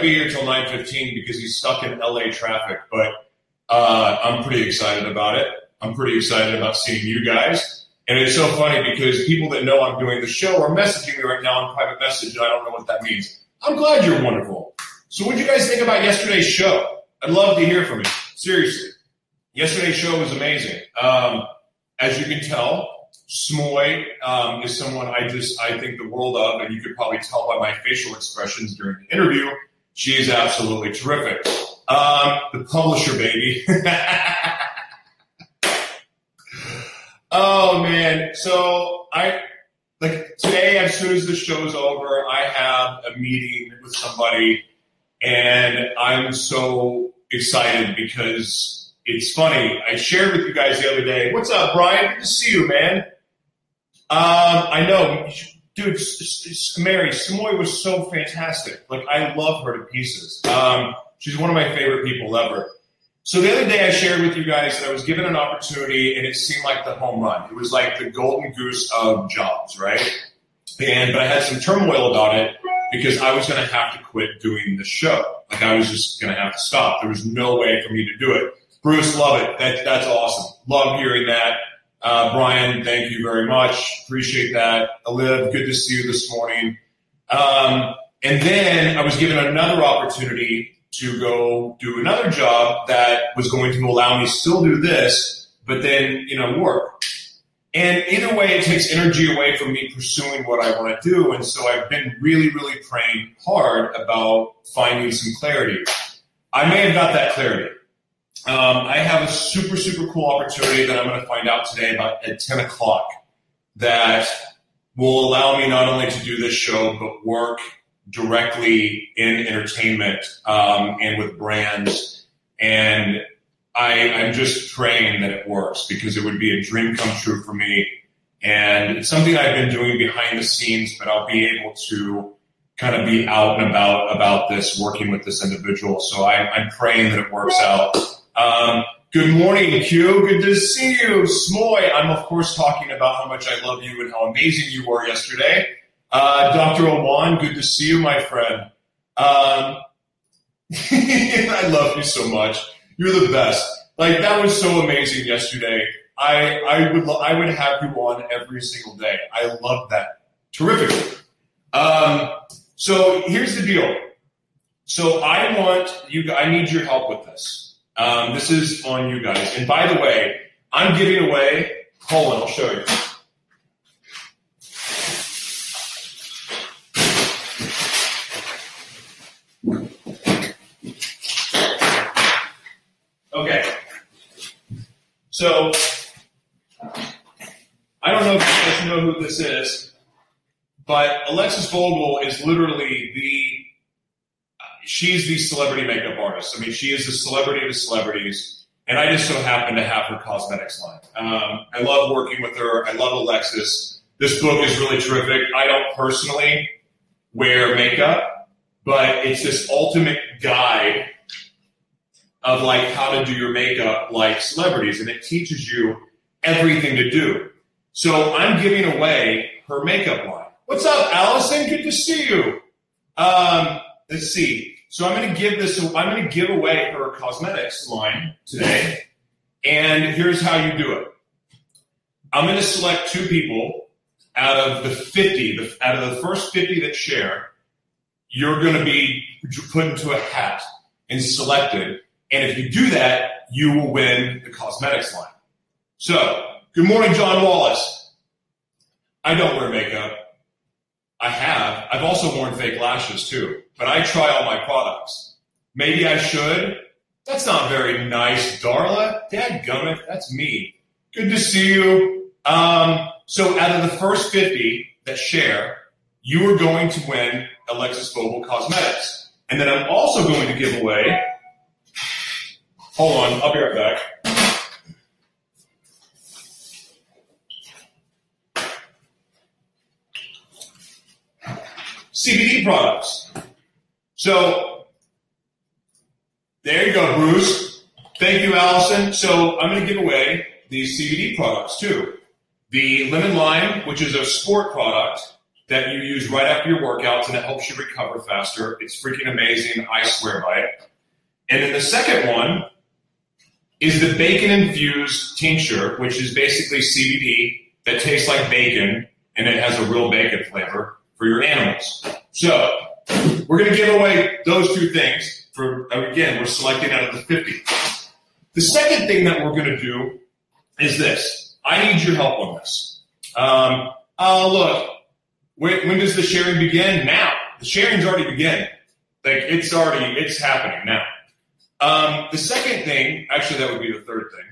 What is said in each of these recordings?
Be here till 9:15 because he's stuck in LA traffic, but uh, I'm pretty excited about it. I'm pretty excited about seeing you guys. And it's so funny because people that know I'm doing the show are messaging me right now on private message, and I don't know what that means. I'm glad you're wonderful. So, what did you guys think about yesterday's show? I'd love to hear from you. Seriously, yesterday's show was amazing. Um, as you can tell, Smoy um, is someone I just I think the world of, and you could probably tell by my facial expressions during the interview. She is absolutely terrific. Um, the publisher, baby. oh man, so I like today. As soon as the show's over, I have a meeting with somebody, and I'm so excited because it's funny. I shared with you guys the other day. What's up, Brian? Good to see you, man. Um, I know, dude. Mary Samoy was so fantastic. Like I love her to pieces. Um, she's one of my favorite people ever. So the other day I shared with you guys that I was given an opportunity and it seemed like the home run. It was like the golden goose of jobs, right? And but I had some turmoil about it because I was going to have to quit doing the show. Like I was just going to have to stop. There was no way for me to do it. Bruce, love it. That, that's awesome. Love hearing that. Uh, Brian, thank you very much. Appreciate that. Aliv, good to see you this morning. Um, and then I was given another opportunity to go do another job that was going to allow me still do this, but then, you know, work. And either way, it takes energy away from me pursuing what I want to do. And so I've been really, really praying hard about finding some clarity. I may have got that clarity. Um, I have a super, super cool opportunity that I'm going to find out today about at 10 o'clock that will allow me not only to do this show, but work directly in entertainment um, and with brands. And I, I'm just praying that it works because it would be a dream come true for me. And it's something I've been doing behind the scenes, but I'll be able to kind of be out and about about this, working with this individual. So I, I'm praying that it works out. Um, good morning, Q. Good to see you. Smoy, I'm of course talking about how much I love you and how amazing you were yesterday. Uh, Dr. Owan, good to see you, my friend. Um, I love you so much. You're the best. Like that was so amazing yesterday. I I would I would have you on every single day. I love that. Terrific. Um, so here's the deal. So I want you. I need your help with this. Um, this is on you guys. And by the way, I'm giving away. Hold on, I'll show you. Okay. So I don't know if you guys know who this is, but Alexis Vogel is literally the she's the celebrity makeup artist. I mean, she is the celebrity of the celebrities, and I just so happen to have her cosmetics line. Um, I love working with her. I love Alexis. This book is really terrific. I don't personally wear makeup, but it's this ultimate guide of like how to do your makeup like celebrities, and it teaches you everything to do. So I'm giving away her makeup line. What's up, Allison? Good to see you. Um, let's see. So I'm going to give this. I'm going to give away her cosmetics line today, and here's how you do it. I'm going to select two people out of the 50. The, out of the first 50 that share, you're going to be put into a hat and selected. And if you do that, you will win the cosmetics line. So, good morning, John Wallace. I don't wear makeup. I have. I've also worn fake lashes too, but I try all my products. Maybe I should. That's not very nice, Darla. Dad gummit, that's me. Good to see you. Um, so out of the first 50 that share, you are going to win Alexis Vogel Cosmetics. And then I'm also going to give away, hold on, I'll be right back. CBD products. So there you go, Bruce. Thank you, Allison. So I'm going to give away these CBD products too. The lemon lime, which is a sport product that you use right after your workouts and it helps you recover faster. It's freaking amazing. I swear by it. And then the second one is the bacon infused tincture, which is basically CBD that tastes like bacon and it has a real bacon flavor for your animals. So we're going to give away those two things. For again, we're selecting out of the 50. The second thing that we're going to do is this. I need your help on this. Um, oh, look, when, when does the sharing begin? Now. The sharing's already begun. Like it's already, it's happening now. Um, the second thing, actually, that would be the third thing.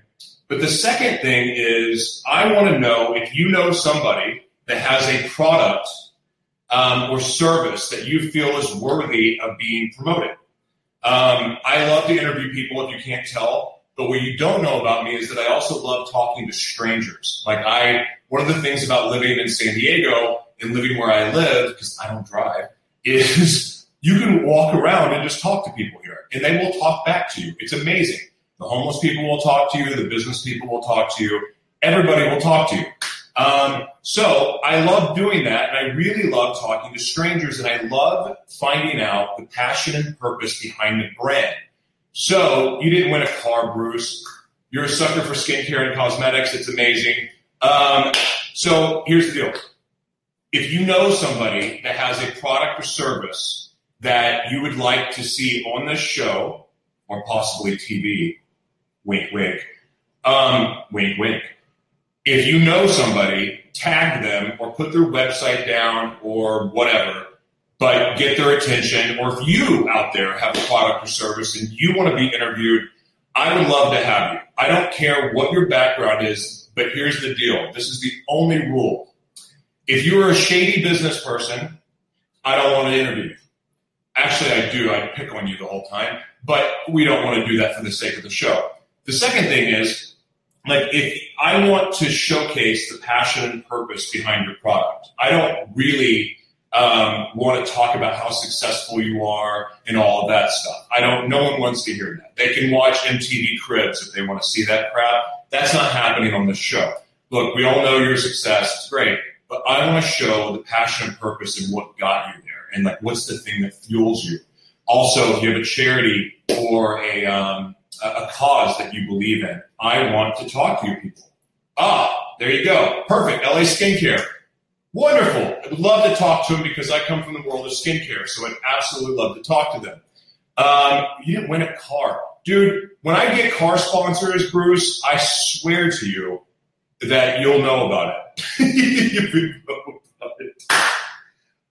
But the second thing is, I want to know if you know somebody that has a product um, or service that you feel is worthy of being promoted. Um, I love to interview people if you can't tell, but what you don't know about me is that I also love talking to strangers. Like I, one of the things about living in San Diego and living where I live, because I don't drive, is you can walk around and just talk to people here and they will talk back to you. It's amazing. The homeless people will talk to you. The business people will talk to you. Everybody will talk to you. Um, so I love doing that, and I really love talking to strangers, and I love finding out the passion and purpose behind the brand. So you didn't win a car, Bruce. You're a sucker for skincare and cosmetics. It's amazing. Um, so here's the deal: if you know somebody that has a product or service that you would like to see on this show or possibly TV, wink, wink, um, wink, wink if you know somebody, tag them or put their website down or whatever, but get their attention. Or if you out there have a product or service and you want to be interviewed, I would love to have you. I don't care what your background is, but here's the deal. This is the only rule. If you are a shady business person, I don't want to interview you. Actually, I do. I pick on you the whole time, but we don't want to do that for the sake of the show. The second thing is like if I want to showcase the passion and purpose behind your product, I don't really um, want to talk about how successful you are and all of that stuff. I don't. No one wants to hear that. They can watch MTV Cribs if they want to see that crap. That's not happening on this show. Look, we all know your success. It's great, but I want to show the passion and purpose and what got you there, and like what's the thing that fuels you. Also, if you have a charity or a um, a cause that you believe in. I want to talk to you people. Ah, there you go. Perfect. LA Skincare. Wonderful. I would love to talk to them because I come from the world of skincare, so I'd absolutely love to talk to them. Um, you didn't win a car. Dude, when I get car sponsors, Bruce, I swear to you that you'll know about it. know about it.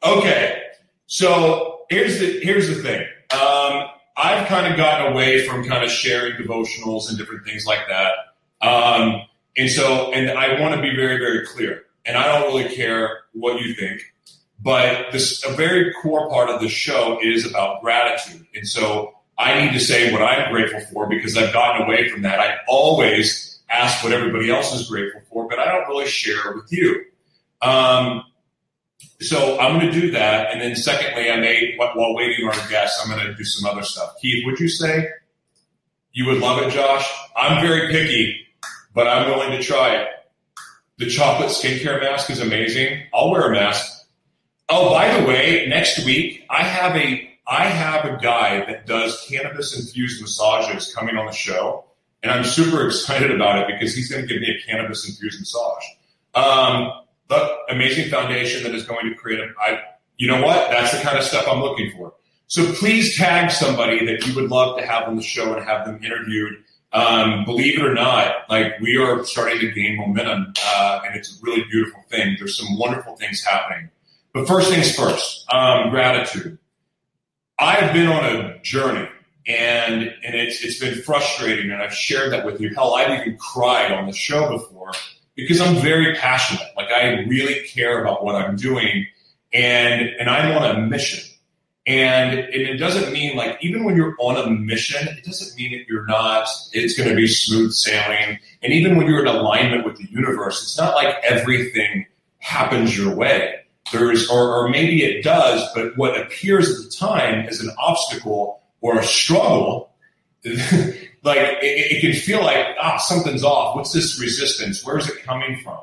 Okay, so here's the here's the thing. Um, I've kind of gotten away from kind of sharing devotionals and different things like that. Um, and so, and I want to be very, very clear. And I don't really care what you think, but this a very core part of the show is about gratitude. And so, I need to say what I'm grateful for because I've gotten away from that. I always ask what everybody else is grateful for, but I don't really share with you. Um, so I'm going to do that. And then secondly, I may, while waiting on our guests, I'm going to do some other stuff. Keith, would you say you would love it, Josh? I'm very picky, but I'm willing to try it. The chocolate skincare mask is amazing. I'll wear a mask. Oh, by the way, next week I have a I have a guy that does cannabis infused massages coming on the show, and I'm super excited about it because he's going to give me a cannabis infused massage. Um, the amazing foundation that is going to create a, I, you know what? That's the kind of stuff I'm looking for. So please tag somebody that you would love to have on the show and have them interviewed. Um, believe it or not, like we are starting to gain momentum, uh, and it's a really beautiful thing. There's some wonderful things happening. But first things first, um, gratitude. I've been on a journey and and it's it's been frustrating and I've shared that with you. Hell, I've even cried on the show before because I'm very passionate. Like I really care about what I'm doing and and I'm on a mission. And, and it doesn't mean like even when you're on a mission, it doesn't mean that you're not it's gonna be smooth sailing. And even when you're in alignment with the universe, it's not like everything happens your way there's or, or maybe it does, but what appears at the time as an obstacle or a struggle, like it, it, can feel like ah something's off. What's this resistance? Where's it coming from?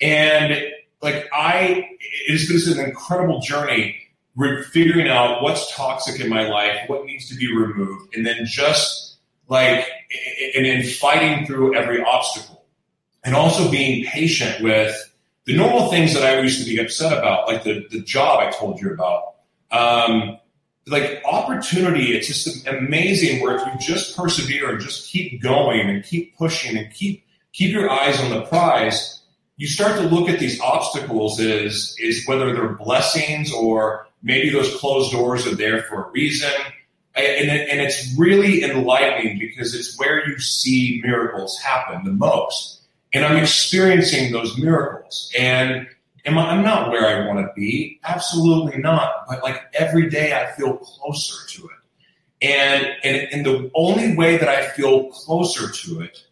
And like I, it's been an incredible journey figuring out what's toxic in my life, what needs to be removed, and then just like and then fighting through every obstacle, and also being patient with the normal things that I used to be upset about, like the, the job I told you about, um, like opportunity, it's just amazing where if you just persevere and just keep going and keep pushing and keep keep your eyes on the prize, you start to look at these obstacles as is whether they're blessings or maybe those closed doors are there for a reason. And, and it's really enlightening because it's where you see miracles happen the most and I'm experiencing those miracles. And am I, I'm not where I want to be. Absolutely not. But like every day I feel closer to it. And, and, and the only way that I feel closer to it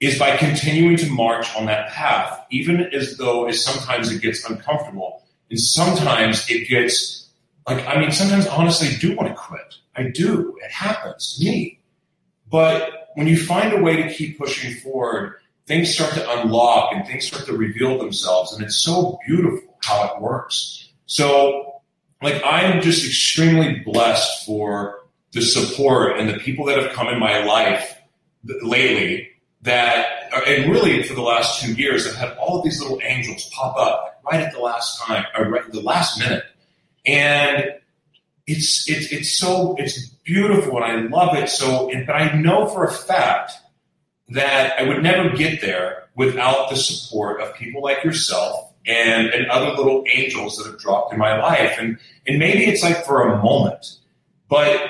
is by continuing to march on that path, even as though as sometimes it gets uncomfortable. And sometimes it gets like, I mean, sometimes honestly I do want to quit. I do. It happens to me. But when you find a way to keep pushing forward, things start to unlock and things start to reveal themselves. And it's so beautiful how it works. So, like, I'm just extremely blessed for the support and the people that have come in my life lately that, uh, and really for the last two years, I've had all of these little angels pop up right at the last time, or right at the last minute. And it's, it's, it's so, it's beautiful and I love it. So, but I know for a fact that I would never get there without the support of people like yourself and, and other little angels that have dropped in my life. And, and maybe it's like for a moment, but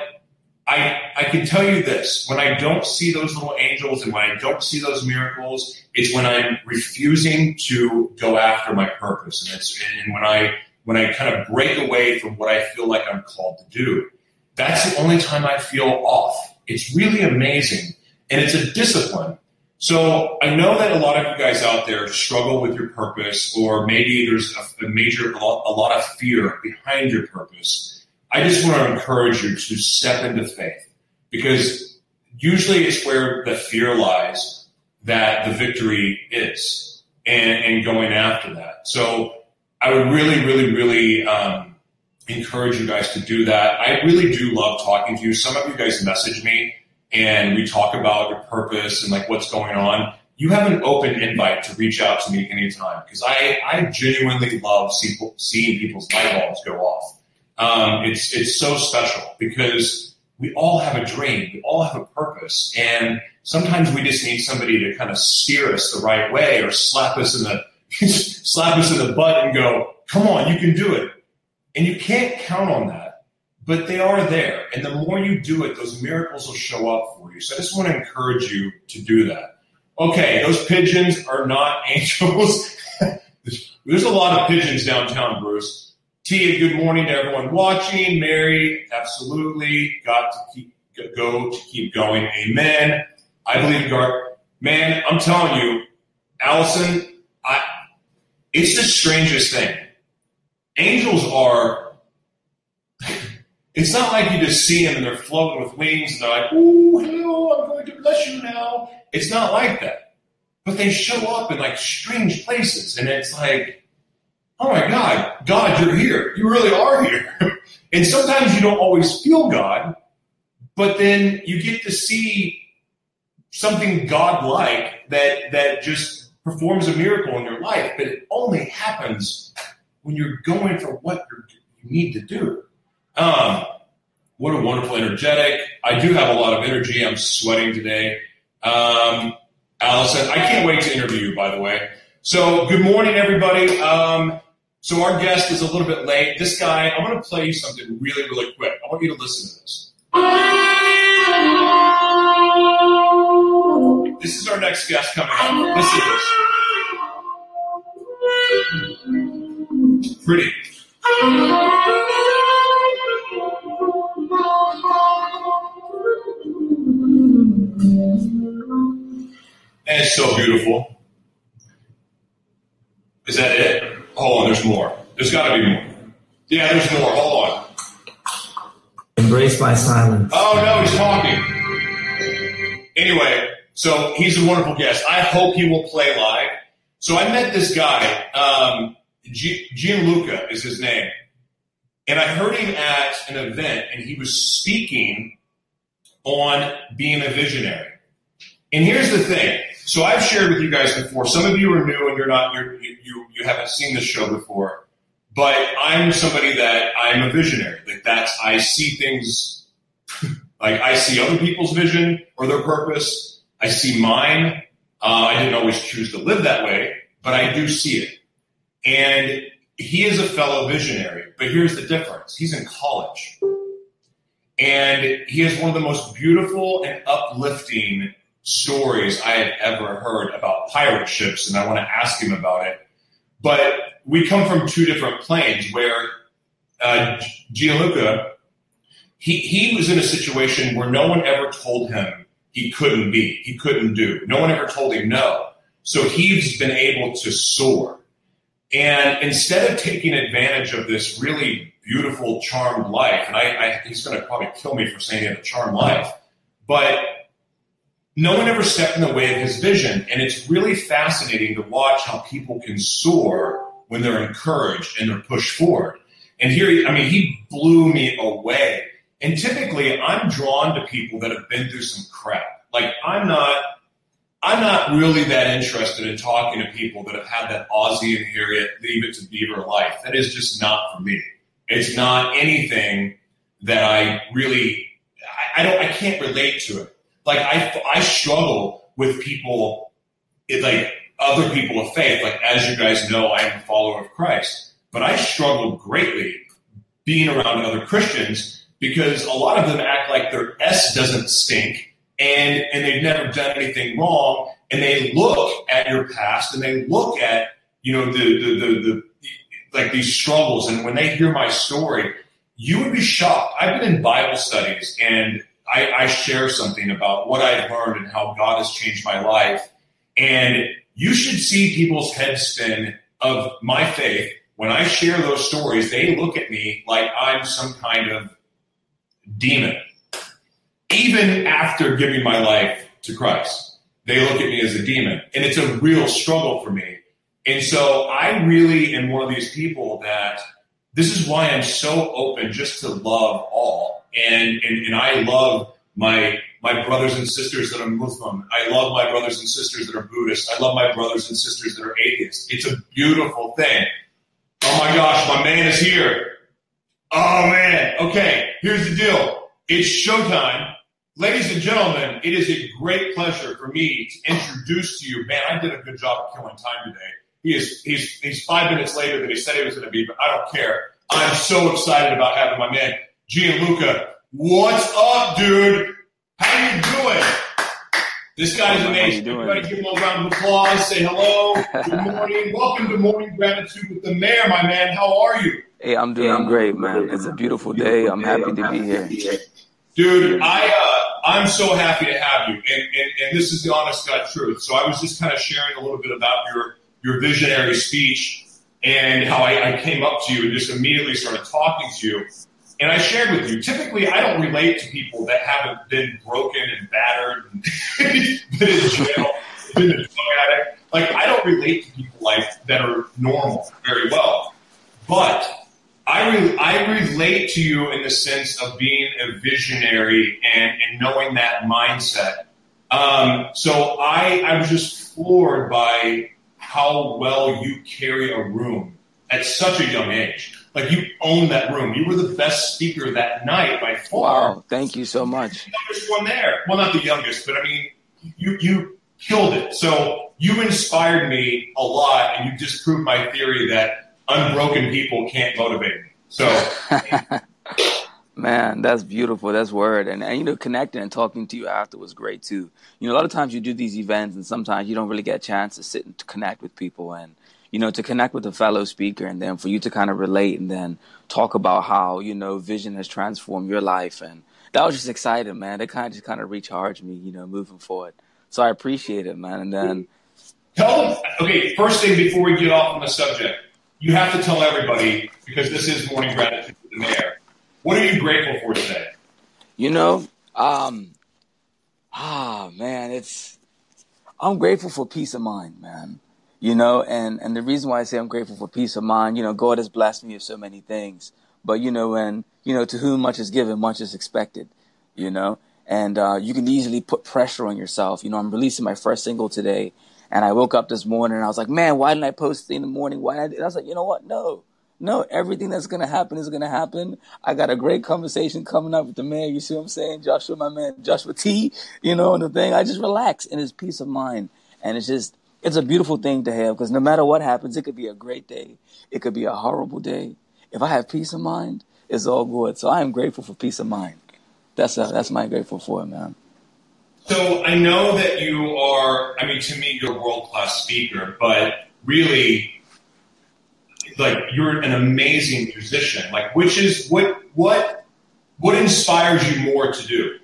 I, I can tell you this when I don't see those little angels and when I don't see those miracles, it's when I'm refusing to go after my purpose. And it's and when I when I kind of break away from what I feel like I'm called to do. That's the only time I feel off. It's really amazing and it's a discipline. So I know that a lot of you guys out there struggle with your purpose, or maybe there's a, a major, a lot, of fear behind your purpose. I just want to encourage you to step into faith because usually it's where the fear lies that the victory is and, and going after that. So I would really, really, really um, encourage you guys to do that. I really do love talking to you. Some of you guys message me and we talk about your purpose and like what's going on, you have an open invite to reach out to me anytime because I, I genuinely love see, seeing people's light bulbs go off. Um, it's it's so special because we all have a dream, we all have a purpose, and sometimes we just need somebody to kind of steer us the right way or slap us in the slap us in the butt and go, "Come on, you can do it." And you can't count on that but they are there. And the more you do it, those miracles will show up for you. So I just want to encourage you to do that. Okay, those pigeons are not angels. There's a lot of pigeons downtown, Bruce. Tia, good morning to everyone watching. Mary, absolutely. Got to keep go to keep going. Amen. I believe God. Man, I'm telling you, Allison, I, it's the strangest thing. Angels are, it's not like you just see them and they're floating with wings and they're like, oh, hello, I'm going to bless you now. It's not like that. But they show up in like strange places and it's like, oh my God, God, you're here. You really are here. and sometimes you don't always feel God, but then you get to see something God-like that that just performs a miracle in your life. But it only happens when you're going for what you need to do. Um, what a wonderful energetic. I do have a lot of energy. I'm sweating today. Um, Allison, I can't wait to interview you, by the way. So, good morning, everybody. Um, so, our guest is a little bit late. This guy, I'm going to play you something really, really quick. I want you to listen to this. This is our next guest coming up. Listen to this. Pretty. And it's so beautiful. Is that it? Hold on, there's more. There's got to be more. Yeah, there's more. Hold on. Embraced by silence. Oh no, he's talking. Anyway, so he's a wonderful guest. I hope he will play live. So I met this guy, um, G- Gianluca is his name, and I heard him at an event, and he was speaking on being a visionary. And here's the thing. So I've shared with you guys before. Some of you are new and you're not you're, you you haven't seen this show before. But I'm somebody that I'm a visionary. Like that's I see things like I see other people's vision or their purpose. I see mine. Uh, I didn't always choose to live that way, but I do see it. And he is a fellow visionary. But here's the difference: he's in college, and he has one of the most beautiful and uplifting stories I have ever heard about pirate ships, and I want to ask him about it. But we come from two different planes where uh, Gianluca, he, he was in a situation where no one ever told him he couldn't be, he couldn't do. No one ever told him no. So he's been able to soar. And instead of taking advantage of this really beautiful, charmed life, and I, I he's going to probably kill me for saying he had a charmed life, but no one ever stepped in the way of his vision. And it's really fascinating to watch how people can soar when they're encouraged and they're pushed forward. And here, I mean, he blew me away. And typically, I'm drawn to people that have been through some crap. Like, I'm not, I'm not really that interested in talking to people that have had that Ozzie and Harriet leave it to Beaver life. That is just not for me. It's not anything that I really, I, I don't, I can't relate to it. Like, I, I struggle with people, it, like, other people of faith. Like, as you guys know, I am a follower of Christ. But I struggle greatly being around other Christians because a lot of them act like their S doesn't stink and, and they've never done anything wrong. And they look at your past and they look at, you know, the, the, the, the like these struggles. And when they hear my story, you would be shocked. I've been in Bible studies and I, I share something about what I've learned and how God has changed my life. And you should see people's head spin of my faith. When I share those stories, they look at me like I'm some kind of demon. Even after giving my life to Christ, they look at me as a demon. And it's a real struggle for me. And so I really am one of these people that this is why I'm so open just to love all. And, and, and I love my my brothers and sisters that are Muslim. I love my brothers and sisters that are Buddhist. I love my brothers and sisters that are atheists. It's a beautiful thing. Oh my gosh, my man is here. Oh man. Okay, here's the deal. It's showtime. Ladies and gentlemen, it is a great pleasure for me to introduce to you. Man, I did a good job of killing time today. He is he's he's five minutes later than he said he was going to be, but I don't care. I'm so excited about having my man Gianluca. What's up, dude? How you doing? This guy's amazing. Everybody give him a round of applause. Say hello. Good morning. Welcome to Morning Gratitude with the Mayor, my man. How are you? Hey, I'm doing great, man. It's a beautiful day. I'm happy to be here. Dude, I uh, I'm so happy to have you, and, and and this is the honest God truth. So I was just kind of sharing a little bit about your your visionary speech and how I, I came up to you and just immediately started talking to you. And I shared with you. Typically, I don't relate to people that haven't been broken and battered, and been in jail, been a drug addict. Like I don't relate to people like that are normal very well. But I re- I relate to you in the sense of being a visionary and, and knowing that mindset. Um, so I I was just floored by how well you carry a room at such a young age. Like you own that room. You were the best speaker that night by far. Wow, thank you so much. The youngest one there. Well, not the youngest, but I mean, you you killed it. So you inspired me a lot, and you disproved my theory that unbroken people can't motivate me. So. Man, that's beautiful. That's word. And, and, you know, connecting and talking to you after was great too. You know, a lot of times you do these events and sometimes you don't really get a chance to sit and to connect with people and, you know, to connect with a fellow speaker and then for you to kind of relate and then talk about how, you know, vision has transformed your life. And that was just exciting, man. That kind of just kind of recharged me, you know, moving forward. So I appreciate it, man. And then. Tell them, okay, first thing before we get off on the subject, you have to tell everybody, because this is Morning Gratitude with the Mayor what are you grateful for today? You know, um, ah, man, it's, I'm grateful for peace of mind, man. You know, and, and the reason why I say I'm grateful for peace of mind, you know, God has blessed me with so many things. But, you know, and, you know, to whom much is given, much is expected, you know, and, uh, you can easily put pressure on yourself. You know, I'm releasing my first single today and I woke up this morning and I was like, man, why didn't I post in the morning? Why did I, I was like, you know what? No, no, everything that's going to happen is going to happen. I got a great conversation coming up with the man. You see what I'm saying? Joshua, my man, Joshua T, you know, and the thing, I just relax and it's peace of mind. And it's just, it's a beautiful thing to have because no matter what happens, it could be a great day. It could be a horrible day. If I have peace of mind, it's all good. So I am grateful for peace of mind. That's a, that's my grateful for, man. So I know that you are, I mean, to me, you're a world class speaker, but really, like you're an amazing musician. Like, which is what what what inspires you more to do?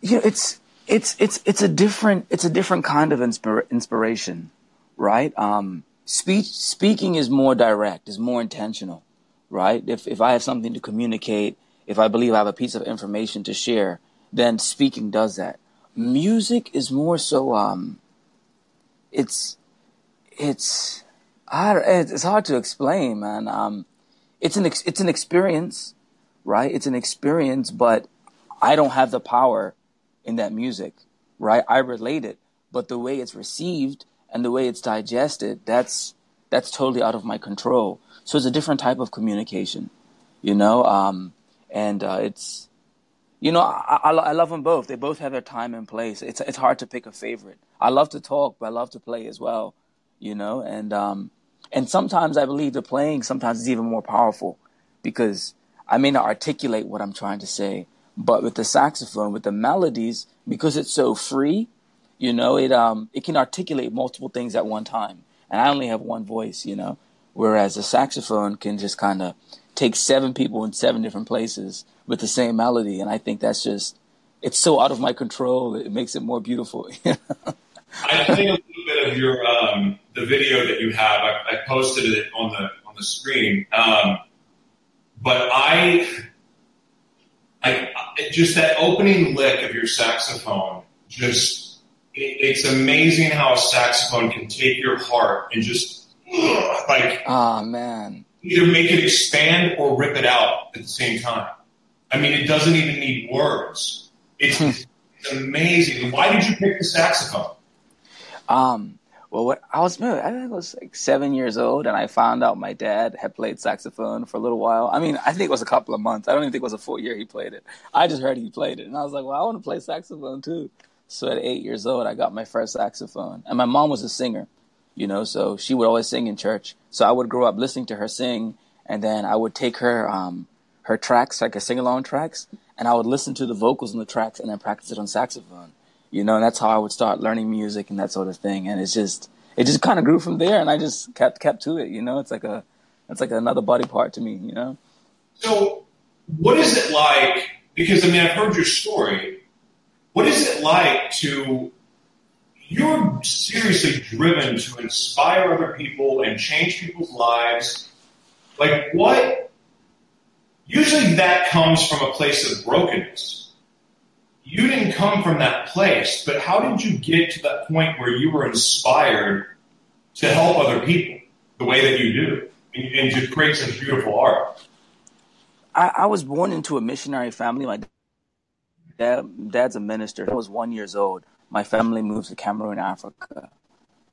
You know, it's it's it's it's a different it's a different kind of inspira- inspiration, right? Um, speech speaking is more direct, is more intentional, right? If if I have something to communicate, if I believe I have a piece of information to share, then speaking does that. Music is more so um, it's it's it's hard to explain, man. Um, it's an it's an experience, right? It's an experience, but I don't have the power in that music, right? I relate it, but the way it's received and the way it's digested, that's that's totally out of my control. So it's a different type of communication, you know. Um, and uh, it's you know I, I, I, love them both. They both have their time and place. It's it's hard to pick a favorite. I love to talk, but I love to play as well, you know. And um, and sometimes I believe the playing sometimes is even more powerful because I may not articulate what I'm trying to say, but with the saxophone, with the melodies, because it's so free, you know, it um it can articulate multiple things at one time. And I only have one voice, you know, whereas the saxophone can just kind of take seven people in seven different places with the same melody, and I think that's just it's so out of my control. It makes it more beautiful. I little bit of your um, the video that you have. I, I, posted it on the on the screen, um, but I, I just that opening lick of your saxophone. Just it, it's amazing how a saxophone can take your heart and just like oh man, either make it expand or rip it out at the same time. I mean, it doesn't even need words. It's, it's amazing. Why did you pick the saxophone? Um, well, what, I was, I think I was like seven years old, and I found out my dad had played saxophone for a little while. I mean, I think it was a couple of months. I don't even think it was a full year he played it. I just heard he played it, and I was like, well, I want to play saxophone too. So at eight years old, I got my first saxophone, and my mom was a singer, you know, so she would always sing in church. So I would grow up listening to her sing, and then I would take her um, her tracks, like a sing along tracks, and I would listen to the vocals in the tracks, and then practice it on saxophone you know, and that's how I would start learning music and that sort of thing. And it's just, it just kind of grew from there, and I just kept kept to it. You know, it's like a, it's like another body part to me. You know. So what is it like? Because I mean, I've heard your story. What is it like to? You're seriously driven to inspire other people and change people's lives. Like what? Usually, that comes from a place of brokenness. You didn't come from that place, but how did you get to that point where you were inspired to help other people the way that you do and, and to create such beautiful art? I, I was born into a missionary family. My dad, dad's a minister. I was one years old. My family moved to Cameroon, Africa.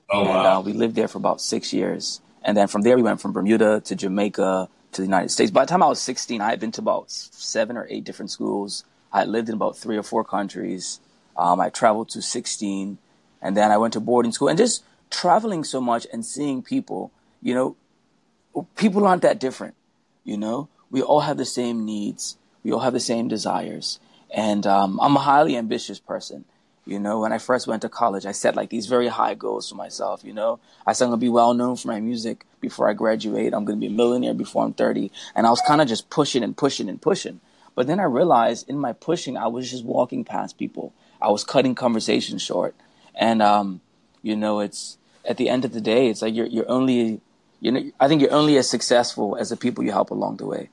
Oh and wow! uh, we lived there for about six years. And then from there, we went from Bermuda to Jamaica to the United States. By the time I was 16, I had been to about seven or eight different schools. I lived in about three or four countries. Um, I traveled to 16, and then I went to boarding school. And just traveling so much and seeing people, you know, people aren't that different. You know, we all have the same needs. We all have the same desires. And um, I'm a highly ambitious person. You know, when I first went to college, I set like these very high goals for myself. You know, I said I'm gonna be well known for my music before I graduate. I'm gonna be a millionaire before I'm 30. And I was kind of just pushing and pushing and pushing. But then I realized in my pushing, I was just walking past people. I was cutting conversations short. And um, you know, it's at the end of the day, it's like you're you're only you know I think you're only as successful as the people you help along the way.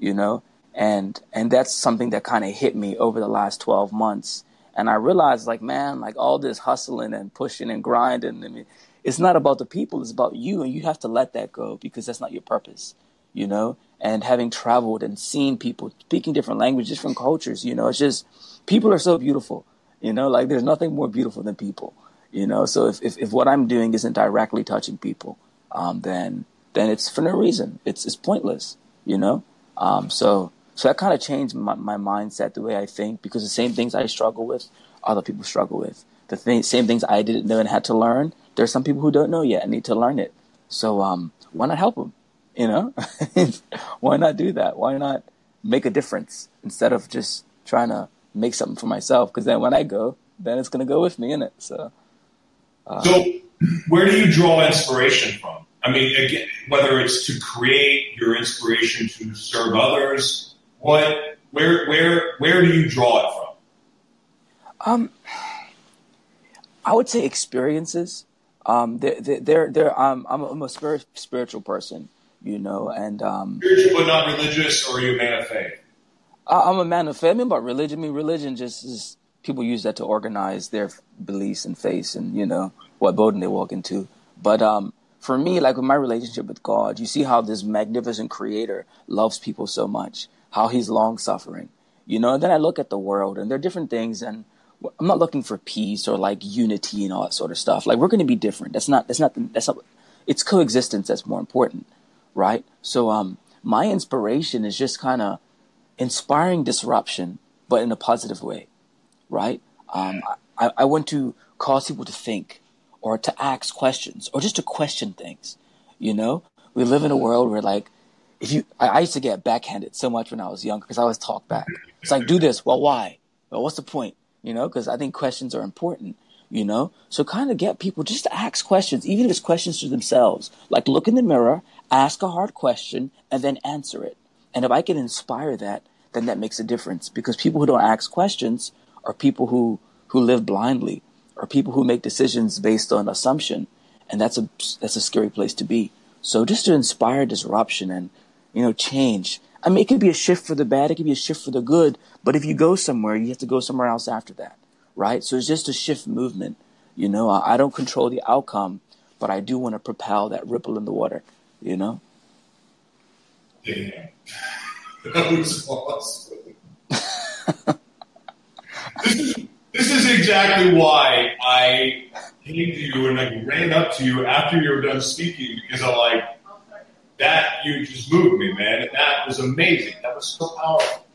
You know, and and that's something that kind of hit me over the last 12 months. And I realized, like, man, like all this hustling and pushing and grinding. I mean, it's not about the people; it's about you, and you have to let that go because that's not your purpose. You know, and having traveled and seen people speaking different languages, different cultures, you know, it's just people are so beautiful. You know, like there's nothing more beautiful than people. You know, so if if, if what I'm doing isn't directly touching people, um, then then it's for no reason. It's it's pointless. You know, um, so so that kind of changed my, my mindset, the way I think, because the same things I struggle with, other people struggle with. The same things I didn't know and had to learn. There's some people who don't know yet and need to learn it. So um, why not help them? You know, why not do that? Why not make a difference instead of just trying to make something for myself? Because then when I go, then it's gonna go with me in it. So So, where do you draw inspiration from? I mean, again, whether it's to create your inspiration to serve others, what, where, where, where do you draw it from? Um, I would say experiences. Um, they're, they're, they're, they're um, I'm, a, I'm a spirit, spiritual person, you know, and um, Spiritual but not religious, or are you a man of faith? I, I'm a man of faith. I mean, about religion, I mean, religion just is people use that to organize their beliefs and faiths and, you know, what building they walk into. But um, for me, like with my relationship with God, you see how this magnificent creator loves people so much, how he's long suffering, you know, and then I look at the world and there are different things and I'm not looking for peace or like unity and all that sort of stuff. Like we're going to be different. That's not, that's not, the, that's not, it's coexistence that's more important, right? So um, my inspiration is just kind of inspiring disruption, but in a positive way, right? Um, I, I want to cause people to think or to ask questions or just to question things. You know, we live in a world where like, if you, I, I used to get backhanded so much when I was younger because I always talk back. It's like, do this. Well, why? Well, what's the point? You know, because I think questions are important. You know, so kind of get people just to ask questions, even if it's questions to themselves. Like look in the mirror, ask a hard question, and then answer it. And if I can inspire that, then that makes a difference because people who don't ask questions are people who, who live blindly or people who make decisions based on assumption. And that's a, that's a scary place to be. So just to inspire disruption and, you know, change. I mean, it could be a shift for the bad. It could be a shift for the good. But if you go somewhere, you have to go somewhere else after that. Right. So it's just a shift movement. You know, I, I don't control the outcome, but I do want to propel that ripple in the water, you know? Damn. That was awesome. this, is, this is exactly why I came to you and like ran up to you after you were done speaking because I'm like, that you just moved me, man. And that was amazing. That was so powerful.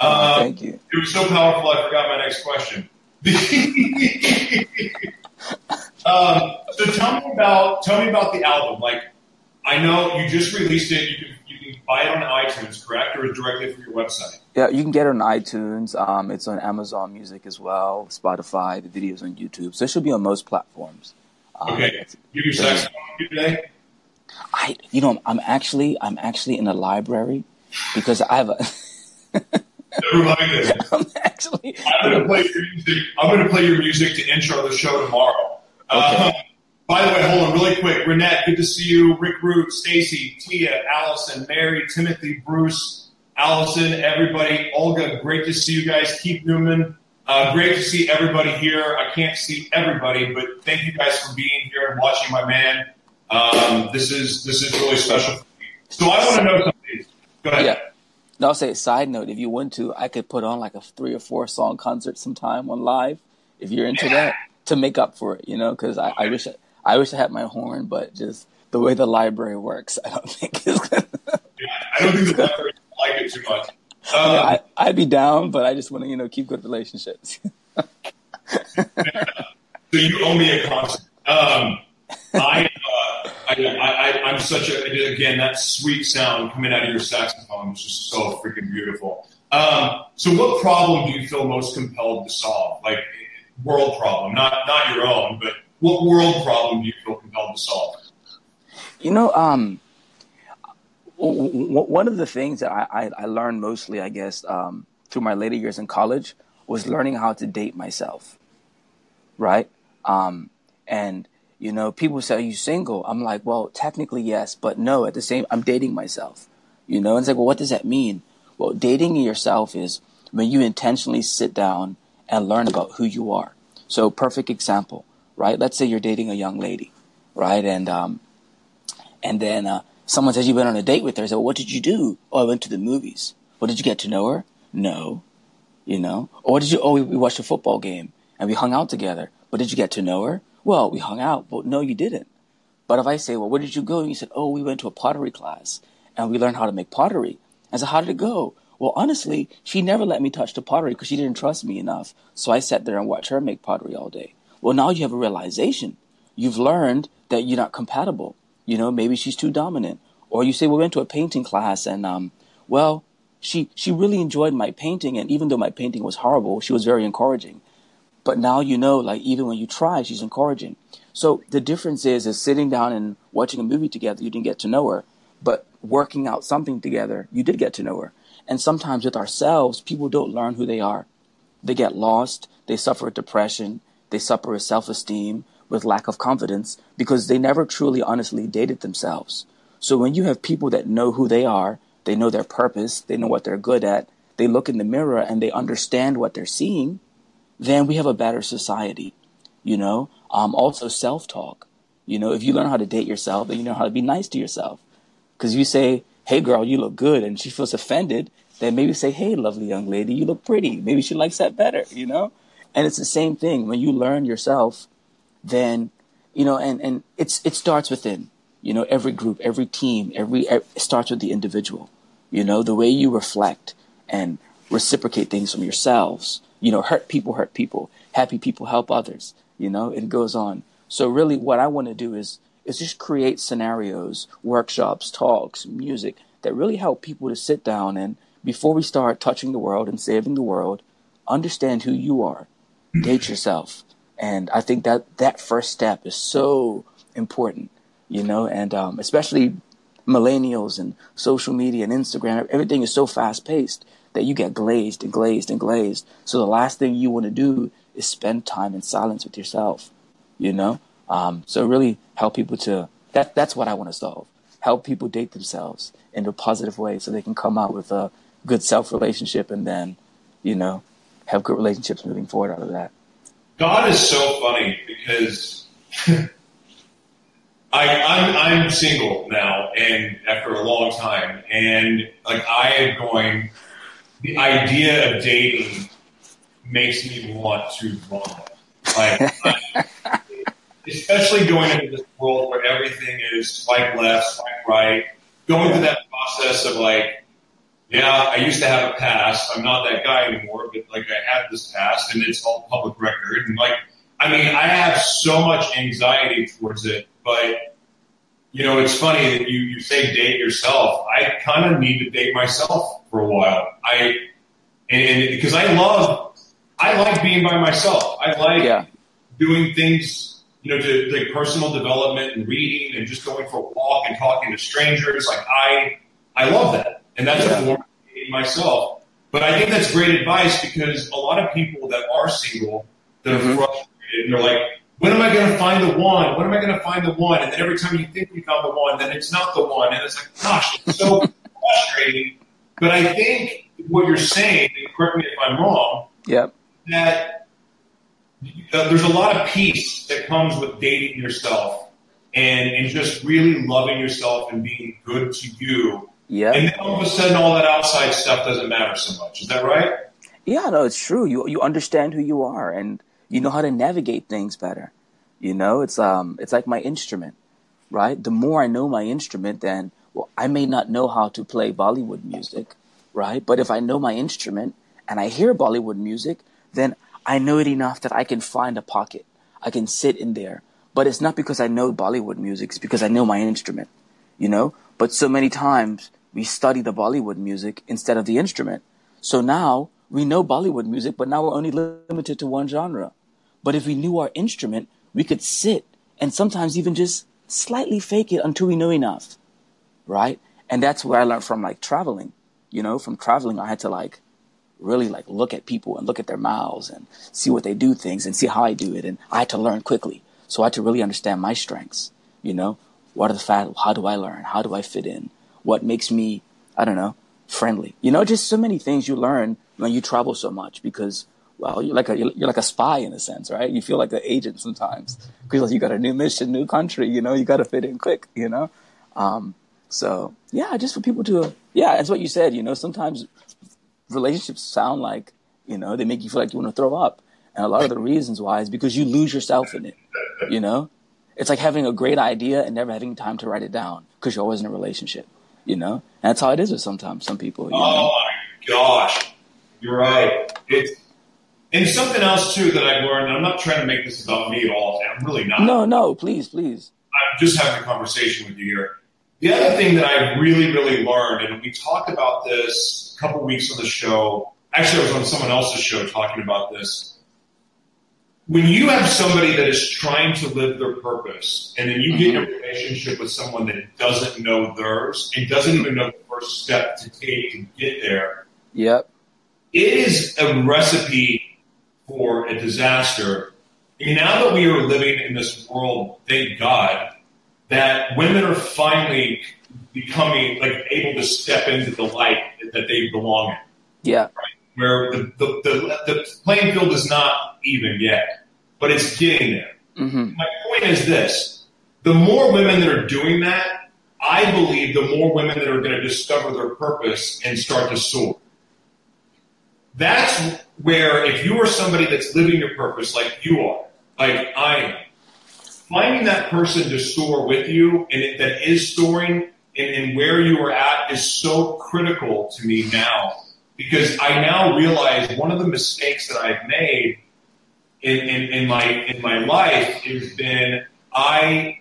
Um, Thank you. It was so powerful, I forgot my next question. um, so tell me about tell me about the album. Like, I know you just released it. You can you can buy it on iTunes, correct, or directly from your website. Yeah, you can get it on iTunes. Um, it's on Amazon Music as well, Spotify. The videos on YouTube, so it should be on most platforms. Um, Okay, give your saxophone you today. I, you know, I'm actually, I'm actually in a library because I have a, Never mind it. I'm actually. I'm gonna play your music. I'm gonna play your music to intro the show tomorrow. Uh, by the way, hold on really quick. Renette, good to see you. Rick Root, Stacy, Tia, Allison, Mary, Timothy, Bruce, Allison, everybody. Olga, great to see you guys. Keith Newman, uh, great to see everybody here. I can't see everybody, but thank you guys for being here and watching my man. Um, this is this is really special. For me. So I want to know something. Go ahead. Yeah. No, I'll say side note. If you want to, I could put on like a three or four song concert sometime on live. If you're into that, to make up for it, you know, because I, I wish I, I wish I had my horn, but just the way the library works, I don't think it's gonna. Yeah, I don't think the library like it too much. Um, I, I'd be down, but I just want to, you know, keep good relationships. So you owe me a concert. Um, I, uh, I, I, I'm such a again that sweet sound coming out of your saxophone is just so freaking beautiful. Um, so, what problem do you feel most compelled to solve? Like world problem, not not your own, but what world problem do you feel compelled to solve? You know, um, one of the things that I, I, I learned mostly, I guess, um, through my later years in college was learning how to date myself, right? Um, and you know, people say, "Are you single?" I'm like, "Well, technically yes, but no." At the same, I'm dating myself. You know, and it's like, well, what does that mean? Well, dating yourself is when you intentionally sit down and learn about who you are. So, perfect example, right? Let's say you're dating a young lady, right? And um, and then uh, someone says you went on a date with her. I say, well, what did you do? Oh, I went to the movies. Well, did you get to know her? No. You know? Or what did you? Oh, we, we watched a football game and we hung out together. But did you get to know her? Well, we hung out. But no, you didn't. But if I say, well, where did you go? And you said, oh, we went to a pottery class and we learned how to make pottery. I said, how did it go? Well, honestly, she never let me touch the pottery because she didn't trust me enough. So I sat there and watched her make pottery all day. Well, now you have a realization. You've learned that you're not compatible. You know, maybe she's too dominant. Or you say, well, we went to a painting class and, um, well, she, she really enjoyed my painting. And even though my painting was horrible, she was very encouraging. But now you know, like, even when you try, she's encouraging. So the difference is, is sitting down and watching a movie together, you didn't get to know her. But working out something together, you did get to know her. And sometimes with ourselves, people don't learn who they are. They get lost. They suffer depression. They suffer with self-esteem, with lack of confidence, because they never truly honestly dated themselves. So when you have people that know who they are, they know their purpose, they know what they're good at, they look in the mirror and they understand what they're seeing, then we have a better society. You know, um, also self-talk. You know, if you learn how to date yourself, then you know how to be nice to yourself. Because you say, "Hey, girl, you look good," and she feels offended, then maybe say, "Hey, lovely young lady, you look pretty." Maybe she likes that better. You know, and it's the same thing when you learn yourself. Then, you know, and and it's it starts within. You know, every group, every team, every it starts with the individual. You know, the way you reflect and reciprocate things from yourselves. You know, hurt people hurt people. Happy people help others. You know, it goes on. So really, what I want to do is is just create scenarios, workshops, talks, music that really help people to sit down and before we start touching the world and saving the world, understand who you are, date yourself, and I think that that first step is so important, you know, and um, especially millennials and social media and Instagram, everything is so fast paced that you get glazed and glazed and glazed. So the last thing you want to do is spend time in silence with yourself, you know. Um, so really help people to that. That's what I want to solve. Help people date themselves in a positive way, so they can come out with a good self relationship, and then, you know, have good relationships moving forward out of that. God is so funny because I, I'm I'm single now, and after a long time, and like I am going, the idea of dating makes me want to run. Like, especially going into this world where everything is swipe left, swipe right, going through that process of like, yeah, I used to have a past. I'm not that guy anymore, but like I had this past, and it's all public record. And like, I mean, I have so much anxiety towards it, but you know, it's funny that you, you say date yourself. I kind of need to date myself for a while. I, and because I love, I like being by myself. I like Yeah. doing things, you know, to like personal development and reading and just going for a walk and talking to strangers. Like I, I love that. And that's Yeah. a form of dating myself. But I think that's great advice because a lot of people that are single that are Mhm. frustrated and they're like, when am I going to find the one? When am I going to find the one? And then every time you think you found the one, then it's not the one. And it's like, gosh, it's so frustrating. But I think what you're saying, and correct me if I'm wrong, Yep. that uh, there's a lot of peace that comes with dating yourself and, and just really loving yourself and being good to you. Yep. And then all of a sudden, all that outside stuff doesn't matter so much. Is that right? Yeah, no, it's true. You you understand who you are and you know how to navigate things better. You know, it's um it's like my instrument, right? The more I know my instrument, then well, I may not know how to play Bollywood music, right? But if I know my instrument and I hear Bollywood music, then I know it enough that I can find a pocket. I can sit in there. But it's not because I know Bollywood music, it's because I know my instrument, you know? But so many times we study the Bollywood music instead of the instrument. So now we know Bollywood music, but now we're only limited to one genre. But if we knew our instrument, we could sit and sometimes even just slightly fake it until we know enough. Right? And that's where I learned from like traveling. You know, from traveling, I had to like really like look at people and look at their mouths and see what they do things and see how I do it. And I had to learn quickly. So I had to really understand my strengths. You know, what are the fact? How do I learn? How do I fit in? What makes me, I don't know, friendly? You know, just so many things you learn when you travel so much because, well, you're like a you're like a spy in a sense, right? You feel like an agent sometimes because you got a new mission, new country. You know, you got to fit in quick. You know, um, so yeah, just for people to yeah, that's what you said. You know, sometimes relationships sound like you know they make you feel like you want to throw up, and a lot of the reasons why is because you lose yourself in it. You know, it's like having a great idea and never having time to write it down because you're always in a relationship. You know, that's how it is with sometimes some people. You know? Oh my gosh, you're right. It's and something else too that I've learned. And I'm not trying to make this about me at all. I'm really not. No, no, please, please. I'm just having a conversation with you here. The other thing that I really, really learned, and we talked about this a couple weeks on the show. Actually, I was on someone else's show talking about this. When you have somebody that is trying to live their purpose, and then you get in a mm-hmm. relationship with someone that doesn't know theirs and doesn't even know the first step to take to get there, Yep. it is a recipe for a disaster. And now that we are living in this world, thank God, that women are finally becoming like able to step into the light that they belong in. Yeah. Where the, the, the, the playing field is not even yet, but it's getting there. hmm My point is this the more women that are doing that, I believe the more women that are going to discover their purpose and start to soar. That's where, if you are somebody that's living your purpose like you are, like I am, finding that person to soar with you and it, that is soaring and, and where you are at is so critical to me now because I now realize one of the mistakes that I've made in, in, in my in my life has been I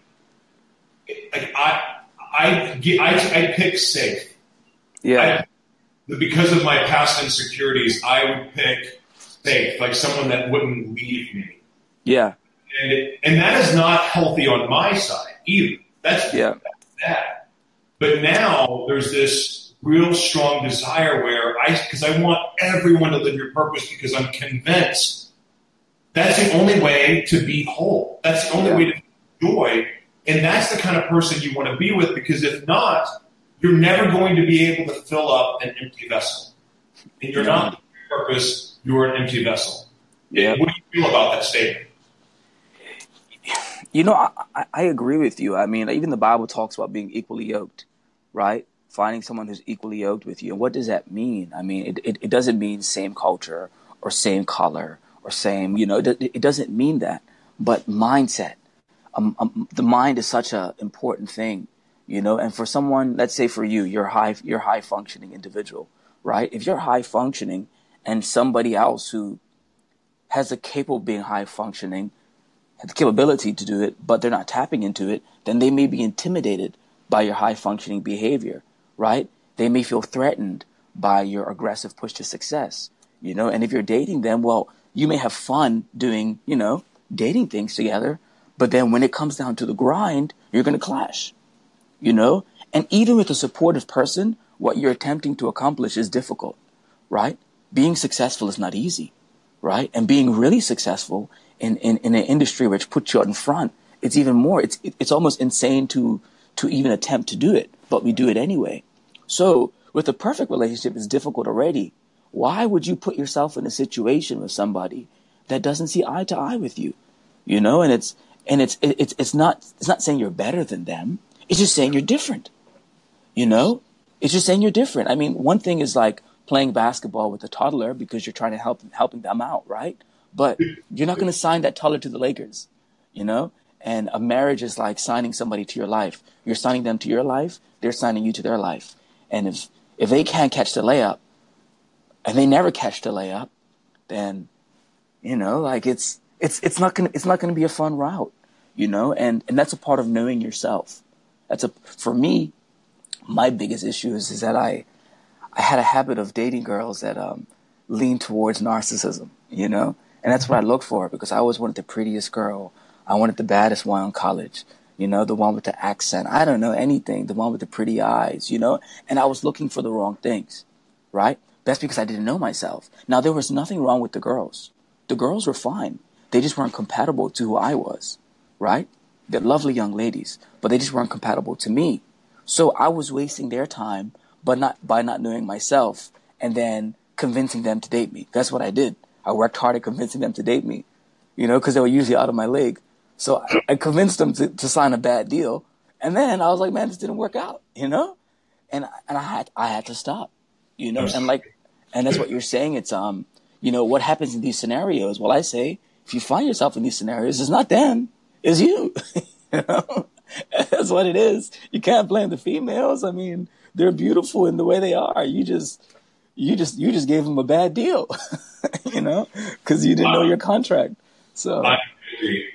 like I I I, I pick safe. Yeah. I, because of my past insecurities, I would pick safe, like someone that wouldn't leave me, Yeah. and it, and that is not healthy on my side either. That's Yeah. that's bad. But now there's this real strong desire where I because I want everyone to live your purpose because I'm convinced that's the only way to be whole. That's the only way to joy. And that's the kind of person you want to be with because if not, you're never going to be able to fill up an empty vessel. And you're not purpose, you're an empty vessel. Yeah. What do you feel about that statement? You know, I, I, I agree with you. I mean, even the Bible talks about being equally yoked, right? Finding someone who's equally yoked with you. And what does that mean? I mean, it, it, it doesn't mean same culture or same color or same, you know, it, it doesn't mean that. But mindset, um, um, the mind is such an important thing, you know. And for someone, let's say for you, you're high, you're high functioning individual, right? If you're high functioning and somebody else who has the capable of being high functioning have the capability to do it, but they're not tapping into it, then they may be intimidated by your high functioning behavior, right? They may feel threatened by your aggressive push to success, you know? And if you're dating them, well, you may have fun doing, you know, dating things together, but then when it comes down to the grind, you're going to clash, you know? And even with a supportive person, what you're attempting to accomplish is difficult, right? Being successful is not easy, right? And being really successful in, in, in an industry which puts you in front, it's even more, it's, it's almost insane to, to even attempt to do it, but we do it anyway. So with a perfect relationship, it's difficult already. Why would you put yourself in a situation with somebody that doesn't see eye to eye with you? You know, and it's, and it's, it's, it's not, it's not saying you're better than them. It's just saying you're different. You know, it's just saying you're different. I mean, one thing is like playing basketball with a toddler because you're trying to help helping them out, right? But you're not going to sign that toddler to the Lakers, you know? And a marriage is like signing somebody to your life. You're signing them to your life, they're signing you to their life. And if if they can't catch the layup and they never catch the layup, then you know, like it's it's it's not gonna it's not gonna be a fun route, you know, and and that's a part of knowing yourself. That's a for me, my biggest issue is, is that I I had a habit of dating girls that um lean towards narcissism, you know? And that's what I looked for because I always wanted the prettiest girl. I wanted the baddest one in college, you know, the one with the accent. I don't know anything, the one with the pretty eyes, you know? And I was looking for the wrong things, right? That's because I didn't know myself. Now, there was nothing wrong with the girls. The girls were fine. They just weren't compatible to who I was, right? They're lovely young ladies, but they just weren't compatible to me. So I was wasting their time, but not by not knowing myself and then convincing them to date me. That's what I did. I worked hard at convincing them to date me, you know, because they were usually out of my league. So I, I convinced them to, to sign a bad deal. And then I was like, man, this didn't work out, you know? And, and I had, I had to stop, you know, and like, and that's what you're saying. It's, um, you know, what happens in these scenarios? Well, I say, if you find yourself in these scenarios, it's not them, it's you. you know? That's what it is. You can't blame the females. I mean, they're beautiful in the way they are. You just, you just, you just gave them a bad deal, you know, because you didn't know your contract. So I,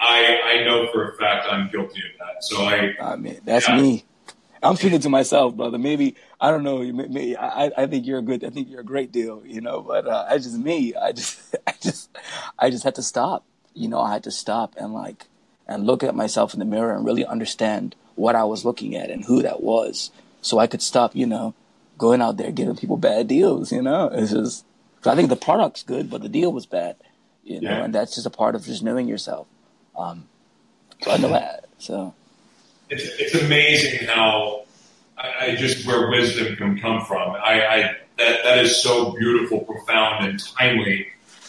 I, I know for a fact I'm guilty of that. So I, I mean, that's Yeah. me. I'm speaking to myself, brother. Maybe I don't know. Maybe, I, I think you're a good. I think you're a great deal, you know. But uh, I just me. I just, I just, I just had to stop. You know, I had to stop and like, and look at myself in the mirror and really understand what I was looking at and who that was, so I could stop. You know, going out there giving people bad deals. You know, it's just. 'cause I think the product's good, but the deal was bad. You know, Yeah. and that's just a part of just knowing yourself. Um, so I know that. So. It's, it's amazing how I, I just where wisdom can come from. I, I that that is so beautiful, profound, and timely.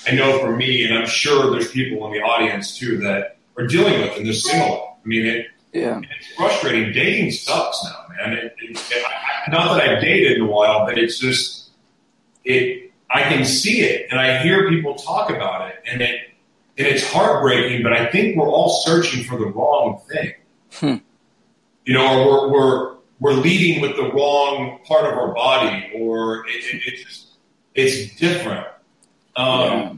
I know for me, and I'm sure there's people in the audience too that are dealing with and they're similar. I mean, it, Yeah. it's frustrating. Dating sucks now, man. It, it, not that I've dated in a while, but it's just it. I can see it, and I hear people talk about it, and it and it's heartbreaking. But I think we're all searching for the wrong thing. Hmm. You know, or we're we're we're leading with the wrong part of our body, or it, it, it's just, it's different. Um, Yeah.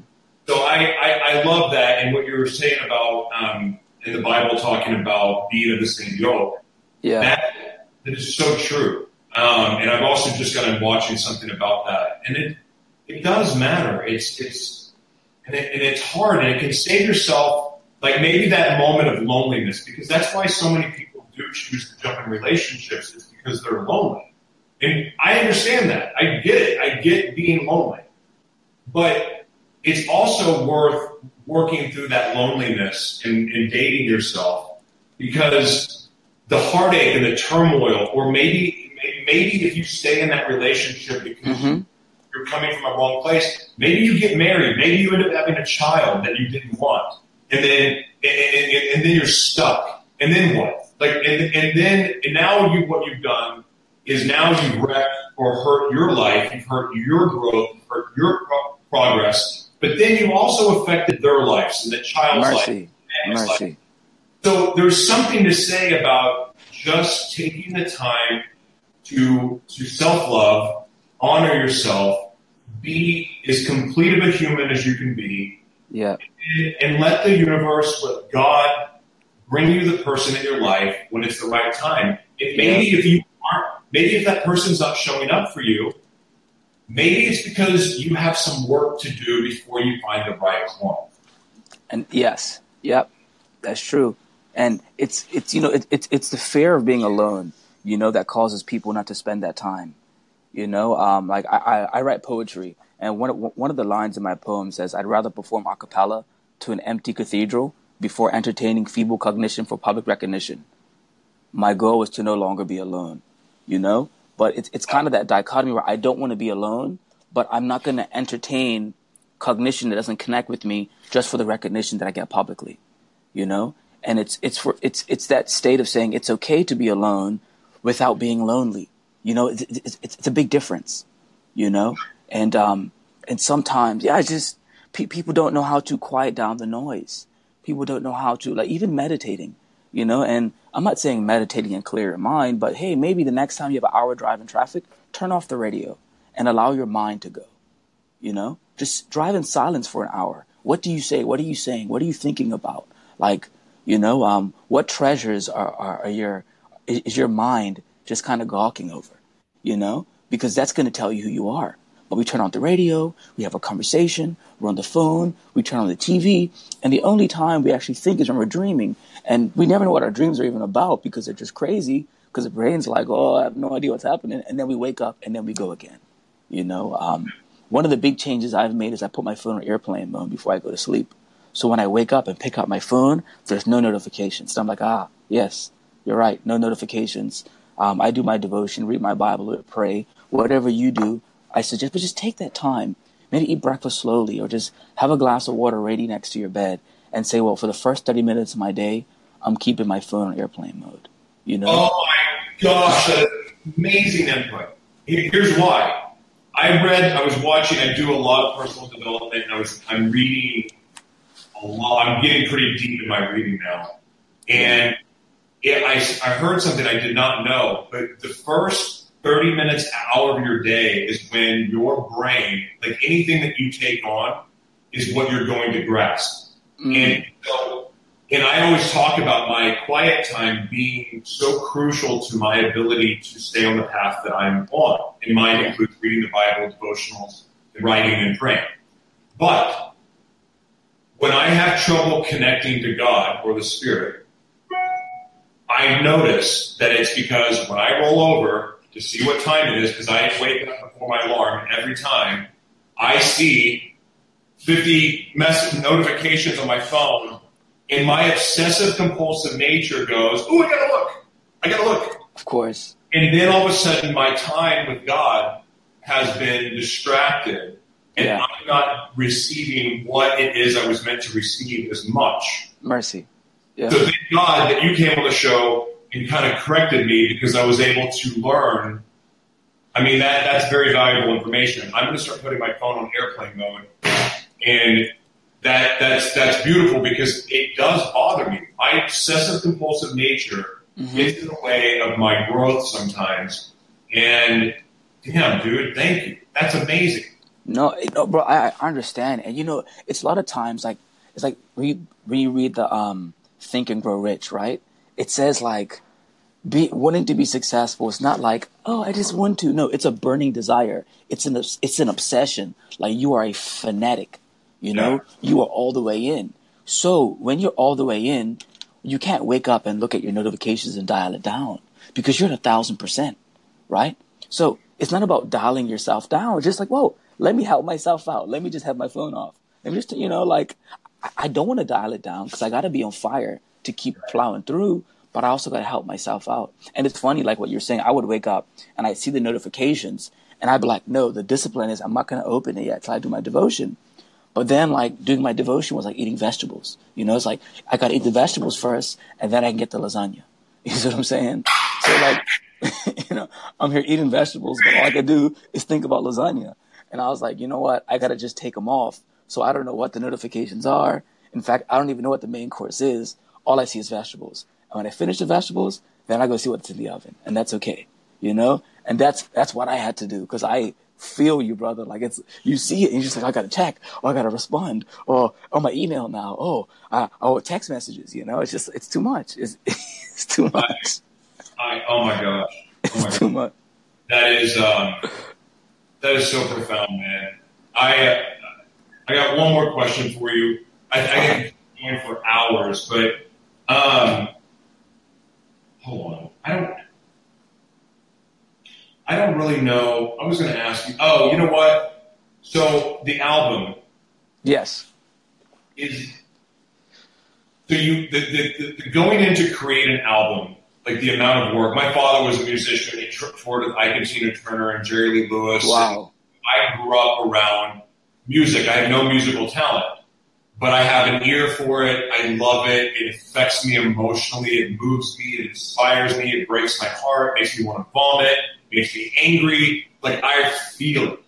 so I, I, I love that, and what you were saying about um, in the Bible talking about being of the same yoke. Yeah. That, that is so true. Um, and I've also just gotten watching something about that, and it it does matter. It's it's and, it, and it's hard, and it can save yourself like maybe that moment of loneliness because that's why so many people do choose to jump in relationships is because they're lonely. And I understand that. I get it. I get being lonely, but it's also worth working through that loneliness and, and dating yourself because the heartache and the turmoil, or maybe maybe if you stay in that relationship because hmm you're coming from a wrong place, maybe you get married, maybe you end up having a child that you didn't want, and then and, and, and then you're stuck, and then what? Like and, and then and now you what you've done is now you've wrecked or hurt your life, you've hurt your growth, you've hurt your pro- progress, but then you also affected their lives and the child's life. Mercy. life. So there's something to say about just taking the time to to self love, honor yourself, be as complete of a human as you can be, Yeah. and, and let the universe, let God bring you the person in your life when it's the right time. And maybe if you aren't, maybe if that person's not showing up for you, maybe it's because you have some work to do before you find the right one. And yes, yep, that's true. And it's it's you know it, it's it's the fear of being alone, you know, that causes people not to spend that time. You know, um, like I, I, I write poetry, And one one of the lines in my poem says, "I'd rather perform a cappella to an empty cathedral before entertaining feeble cognition for public recognition. My goal is to no longer be alone." You know, but it's it's kind of that dichotomy where I don't want to be alone, but I'm not going to entertain cognition that doesn't connect with me just for the recognition that I get publicly. You know, and it's it's for it's it's that state of saying it's okay to be alone without being lonely. You know, it's it's, it's a big difference. You know, and um and sometimes yeah, I just pe- people don't know how to quiet down the noise. People don't know how to like even meditating. You know, and I'm not saying meditating and clear your mind, but hey, maybe the next time you have an hour drive in traffic, turn off the radio and allow your mind to go. You know, just drive in silence for an hour. What do you say? What are you saying? What are you thinking about? Like, you know, um, what treasures are, are, are your is your mind just kind of gawking over? You know, because that's going to tell you who you are. But we turn on the radio, we have a conversation, we're on the phone, we turn on the TV, and the only time we actually think is when we're dreaming. And we never know what our dreams are even about because they're just crazy, because the brain's like, oh, I have no idea what's happening. And then we wake up and then we go again. You know, um, one of the big changes I've made is I put my phone on airplane mode before I go to sleep. So when I wake up and pick up my phone, there's no notifications. So I'm like, ah, yes, you're right, no notifications. Um, I do my devotion, read my Bible, pray, whatever you do. I suggest, but just take that time. Maybe eat breakfast slowly, or just have a glass of water ready next to your bed, and say, well, for the first 30 minutes of my day, I'm keeping my phone on airplane mode. You know? Oh my gosh, that's amazing input. Here's why. I read, I was watching, I do a lot of personal development, I was, I'm reading a lot. I'm getting pretty deep in my reading now. And it, I, I heard something I did not know, but the first 30 minutes, hour of your day is when your brain, like anything that you take on, is what you're going to grasp. Mm. And so, and I always talk about my quiet time being so crucial to my ability to stay on the path that I'm on. And mine includes reading the Bible, devotionals, writing, and praying. But when I have trouble connecting to God or the Spirit, I notice that it's because when I roll over to see what time it is, because I wake up before my alarm every time, I see 50 mess- notifications on my phone, and my obsessive compulsive nature goes, "Oh, I gotta look! I gotta look!" Of course. And then all of a sudden, my time with God has been distracted and yeah. I'm not receiving what it is I was meant to receive as much. Mercy. Yeah. So thank God that you came on the show and kind of corrected me because I was able to learn. I mean that that's very valuable information. I'm going to start putting my phone on airplane mode, and that that's that's beautiful because it does bother me. My obsessive compulsive nature mm-hmm. gets in the way of my growth sometimes. And damn, dude, thank you. That's amazing. No, no, bro, I, I understand, and you know, it's a lot of times like it's like when you, when you read the um Think and Grow Rich, right? It says like be wanting to be successful. It's not like oh, I just want to. No, it's a burning desire. It's an it's an obsession. Like you are a fanatic. You know, yeah. you are all the way in. So when you're all the way in, you can't wake up and look at your notifications and dial it down because you're at a thousand percent, right? So it's not about dialing yourself down. It's just like, whoa, let me help myself out. Let me just have my phone off. Let me just, you know, like, I don't want to dial it down because I got to be on fire to keep plowing through, but I also got to help myself out. And it's funny, like what you're saying, I would wake up and I'd see the notifications and I'd be like, no, the discipline is I'm not going to open it yet till I do my devotion. But then, like, doing my devotion was like eating vegetables. You know, it's like I got to eat the vegetables first and then I can get the lasagna. You see what I'm saying? So, like, you know, I'm here eating vegetables, but all I can do is think about lasagna. And I was like, you know what? I got to just take them off. So I don't know what the notifications are. In fact, I don't even know what the main course is. All I see is vegetables. When I finish the vegetables, then I go see what's in the oven. And that's okay. You know? And that's, that's what I had to do because I feel you, brother. Like it's, you see it and you're just like, I got to check or I got to respond or, oh, my email now. Oh, oh, text messages, you know? It's just, it's too much. It's, it's too much. I, I, oh my gosh. Oh it's my too much. That is, um, that is so profound, man. I uh, I got one more question for you. I, I can going for hours, but um, hold on. I don't. I don't really know. I was going to ask you. Oh, you know what? So the album Yes. is so you the, the, the going in to create an album like the amount of work. My father was a musician. He toured with Ike and Tina Turner and Jerry Lee Lewis. Wow. I grew up around music. I have no musical talent, but I have an ear for it. I love it. It affects me emotionally. It moves me. It inspires me. It breaks my heart. It Makes me want to vomit. Makes me angry. Like I feel it.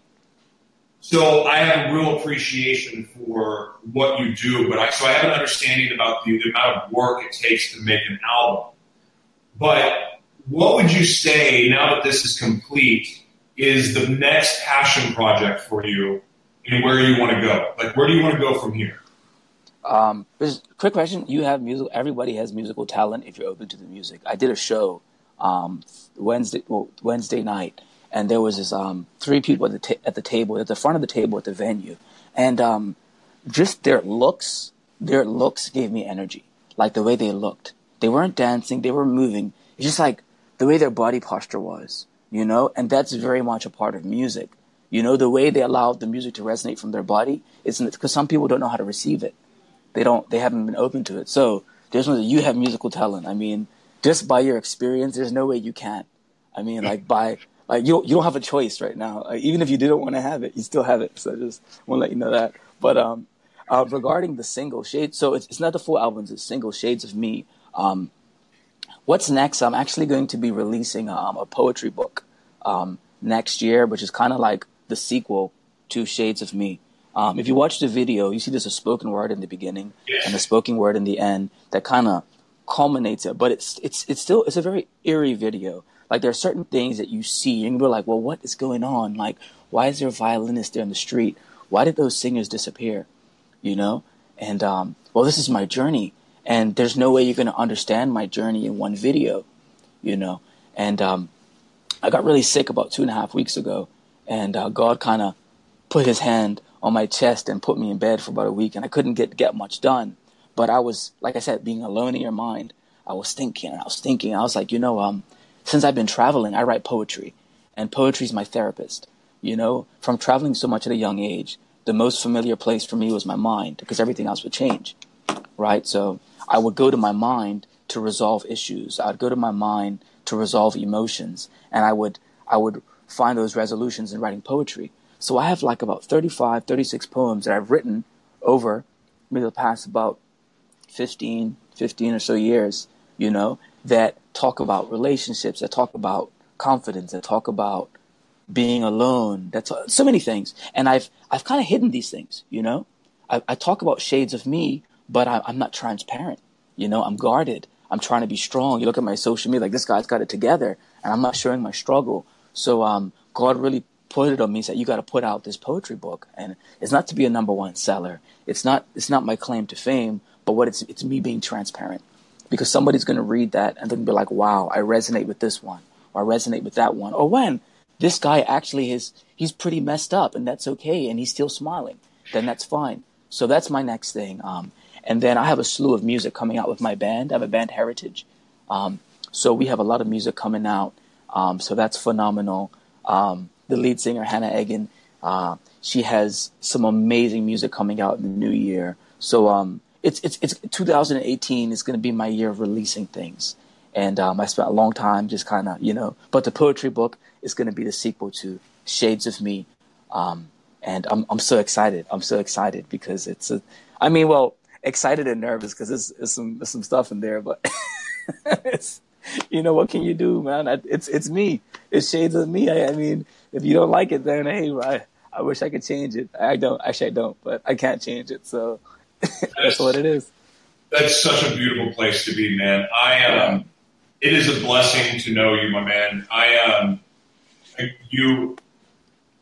So I have a real appreciation for what you do, but I so I have an understanding about the, the amount of work it takes to make an album. But what would you say now that this is complete is the next passion project for you and where you want to go? Like where do you want to go from here? Um, quick question: You have music. Everybody has musical talent if you're open to the music. I did a show um, Wednesday well, Wednesday night, and there was this um, three people at the ta- at the table at the front of the table at the venue, and um, just their looks, their looks gave me energy. Like the way they looked, they weren't dancing, they were moving. It's just like the way their body posture was, you know, and that's very much a part of music. You know, the way they allowed the music to resonate from their body is because some people don't know how to receive it they don't they haven't been open to it. So there's no you have musical talent. I mean, just by your experience, there's no way you can't. I mean, like by like you you don't have a choice right now. Like, even if you didn't want to have it, you still have it. So I just want to let you know that. But um, uh, regarding the single shade, so it's it's not the full albums. It's single shades of me. Um, what's next? I'm actually going to be releasing um, a poetry book um, next year, which is kind of like the sequel to Shades of Me. Um, if you watch the video, you see there's a spoken word in the beginning and a spoken word in the end that kind of culminates it. But it's it's it's still it's a very eerie video. Like there are certain things that you see and you're like, well, what is going on? Like, why is there a violinist there in the street? Why did those singers disappear? You know? And um, well, this is my journey, and there's no way you're going to understand my journey in one video. You know? And um, I got really sick about two and a half weeks ago, and uh, God kind of put His hand on my chest and put me in bed for about a week and I couldn't get get much done. But I was like I said, being alone in your mind, I was thinking and I was thinking, I was like, you know, um, since I've been traveling, I write poetry. And poetry is my therapist. You know, from traveling so much at a young age, the most familiar place for me was my mind because everything else would change. Right? So I would go to my mind to resolve issues. I'd go to my mind to resolve emotions and I would I would find those resolutions in writing poetry. So I have like about 35, 36 poems that I've written over maybe the past about 15, 15 or so years, you know, that talk about relationships, that talk about confidence, that talk about being alone. That's so many things. And I've, I've kind of hidden these things, you know, I, I talk about shades of me, but I, I'm not transparent. You know, I'm guarded. I'm trying to be strong. You look at my social media, like this guy's got it together and I'm not showing my struggle. So, um, God really put it on me said you got to put out this poetry book. And it's not to be a number one seller. It's not it's not my claim to fame but what it's it's me being transparent. Because somebody's going to read that and they're going to be like wow i resonate with this one or i resonate with that one. Or when this guy actually is he's pretty messed up and that's okay and he's still smiling then that's fine. So that's my next thing. Um, and then i have a slew of music coming out with my band. I have a band heritage. Um, so we have a lot of music coming out. Um, so that's phenomenal. Um, the lead singer Hannah Egan. Uh, she has some amazing music coming out in the new year. So um, it's it's it's 2018 is going to be my year of releasing things, and um, I spent a long time just kind of you know. But the poetry book is going to be the sequel to Shades of Me, um, and I'm I'm so excited. I'm so excited because it's a, I mean, well, excited and nervous because there's, some there's some stuff in there, but it's you know what can you do, man? It's it's me. It's shades of me. I, I mean, if you don't like it, then hey, I, I wish I could change it. I don't. Actually, I don't, but I can't change it. So that's what it is. That's such a beautiful place to be, man. I um, it is a blessing to know you, my man. I um, you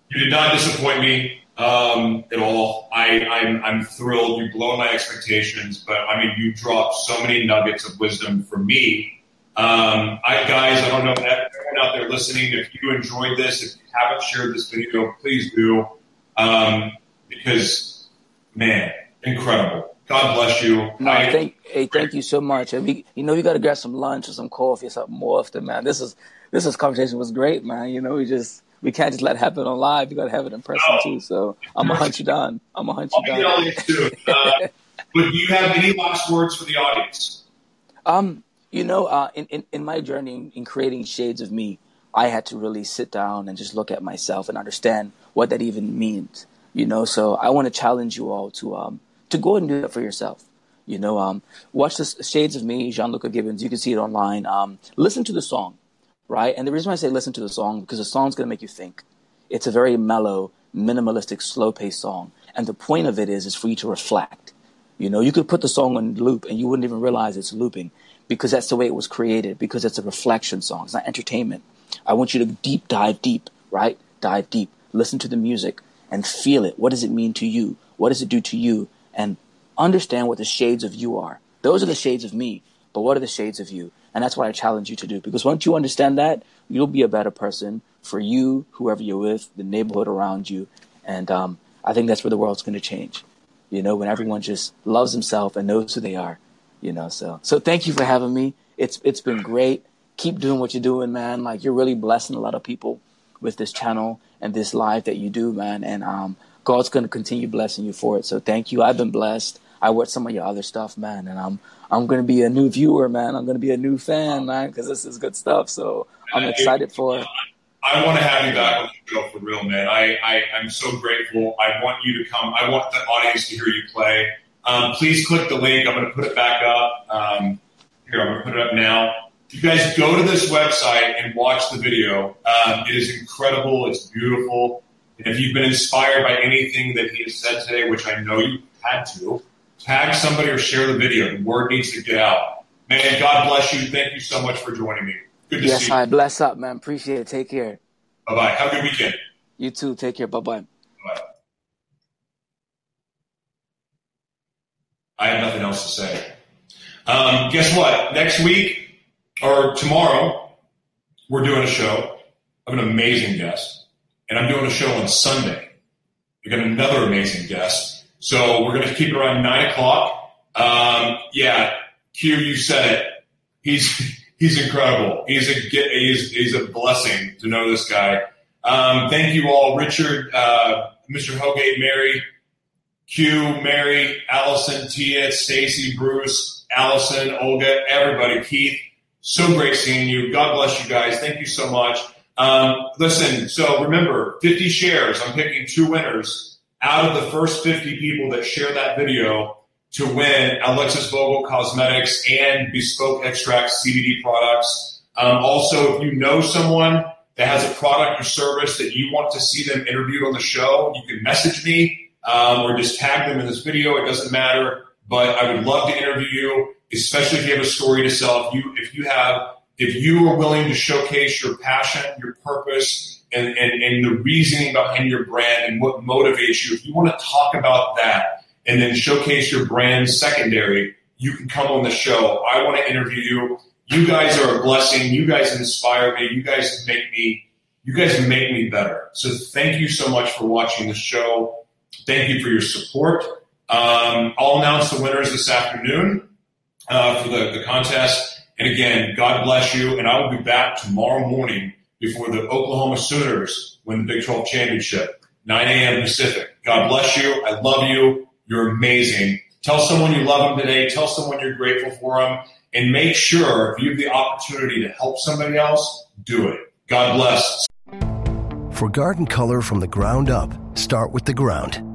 you did not disappoint me um, at all. I, I'm, I'm thrilled. You blow my expectations, but I mean, you dropped so many nuggets of wisdom for me. Um, I, guys, I don't know if everyone out there listening, if you enjoyed this, if you haven't shared this video, please do. Um, because, man, incredible. God bless you. No, I, thank hey, thank you so much. And we, you know, you got to grab some lunch or some coffee or something more often, man. This is this is conversation was great, man. You know, we just we can't just let it happen on live. You got to have it in person No. too. So I'm gonna hunt you down. I'm gonna hunt you down. too. Uh, but do you have any last words for the audience? Um, you know, uh, in, in, in my journey in, in creating Shades of Me, I had to really sit down and just look at myself and understand what that even means. You know, so I want to challenge you all to um to go and do that for yourself. You know, um, watch the Shades of Me, Gianluca Gibbons. You can see it online. Um, listen to the song, right? And the reason why I say listen to the song because the song's going to make you think. It's a very mellow, minimalistic, slow-paced song, and the point of it is is for you to reflect. You know, you could put the song on loop and you wouldn't even realize it's looping because that's the way it was created, because it's a reflection song. It's not entertainment. I want you to deep dive deep, right? Dive deep. Listen to the music and feel it. What does it mean to you? What does it do to you? And understand what the shades of you are. Those are the shades of me, but what are the shades of you? And that's what I challenge you to do. Because once you understand that, you'll be a better person for you, whoever you're with, the neighborhood around you. And um, I think that's where the world's going to change. You know, when everyone just loves himself and knows who they are. You know, so so thank you for having me. It's it's been great. Keep doing what you're doing, man. Like you're really blessing a lot of people with this channel and this live that you do, man. And um, God's going to continue blessing you for it. So thank you. I've been blessed. I watch some of your other stuff, man, and I'm I'm going to be a new viewer, man. I'm going to be a new fan, man, because this is good stuff. So I'm excited for it. I want to have you back on the show for real, man. I, I I'm so grateful. I want you to come. I want the audience to hear you play. Um, please click the link. I'm going to put it back up. Um, here, I'm going to put it up now. You guys go to this website and watch the video. Um, it is incredible. It's beautiful. And if you've been inspired by anything that he has said today, which I know you had to, tag somebody or share the video. The word needs to get out. Man, God bless you. Thank you so much for joining me. Good to Yes, see you. I bless up, man. Appreciate it. Take care. Bye bye. Have a good weekend. You too. Take care. Bye bye. Bye. I have nothing else to say. Um, guess what? Next week or tomorrow, we're doing a show. I have an amazing guest, and I'm doing a show on Sunday. We got another amazing guest, so we're going to keep it around nine o'clock. Um, yeah, Q, you said it. He's he's incredible. He's a he's he's a blessing to know this guy. Um, thank you all, Richard, uh, Mr. Hogate, Mary, Q, Mary, Allison, Tia, Stacy, Bruce, Allison, Olga, everybody, Keith. So great seeing you. God bless you guys. Thank you so much. Um, listen, so remember, 50 shares. I'm picking two winners out of the first 50 people that share that video to win Alexis Vogel Cosmetics and Bespoke Extract CBD products. Um, also, if you know someone that has a product or service that you want to see them interviewed on the show, you can message me um, or just tag them in this video. It doesn't matter, but I would love to interview you, especially if you have a story to sell. If you if you have if you are willing to showcase your passion, your purpose, and, and, and the reasoning behind your brand and what motivates you, if you want to talk about that and then showcase your brand secondary, you can come on the show. I want to interview you. You guys are a blessing. You guys inspire me. You guys make me, you guys make me better. So thank you so much for watching the show. Thank you for your support. Um, I'll announce the winners this afternoon uh, for the, the contest. And again, God bless you. And I will be back tomorrow morning before the Oklahoma Sooners win the Big 12 championship, 9 a.m. Pacific. God bless you. I love you. You're amazing. Tell someone you love them today. Tell someone you're grateful for them. And make sure if you have the opportunity to help somebody else, do it. God bless. For garden color from the ground up, start with the ground.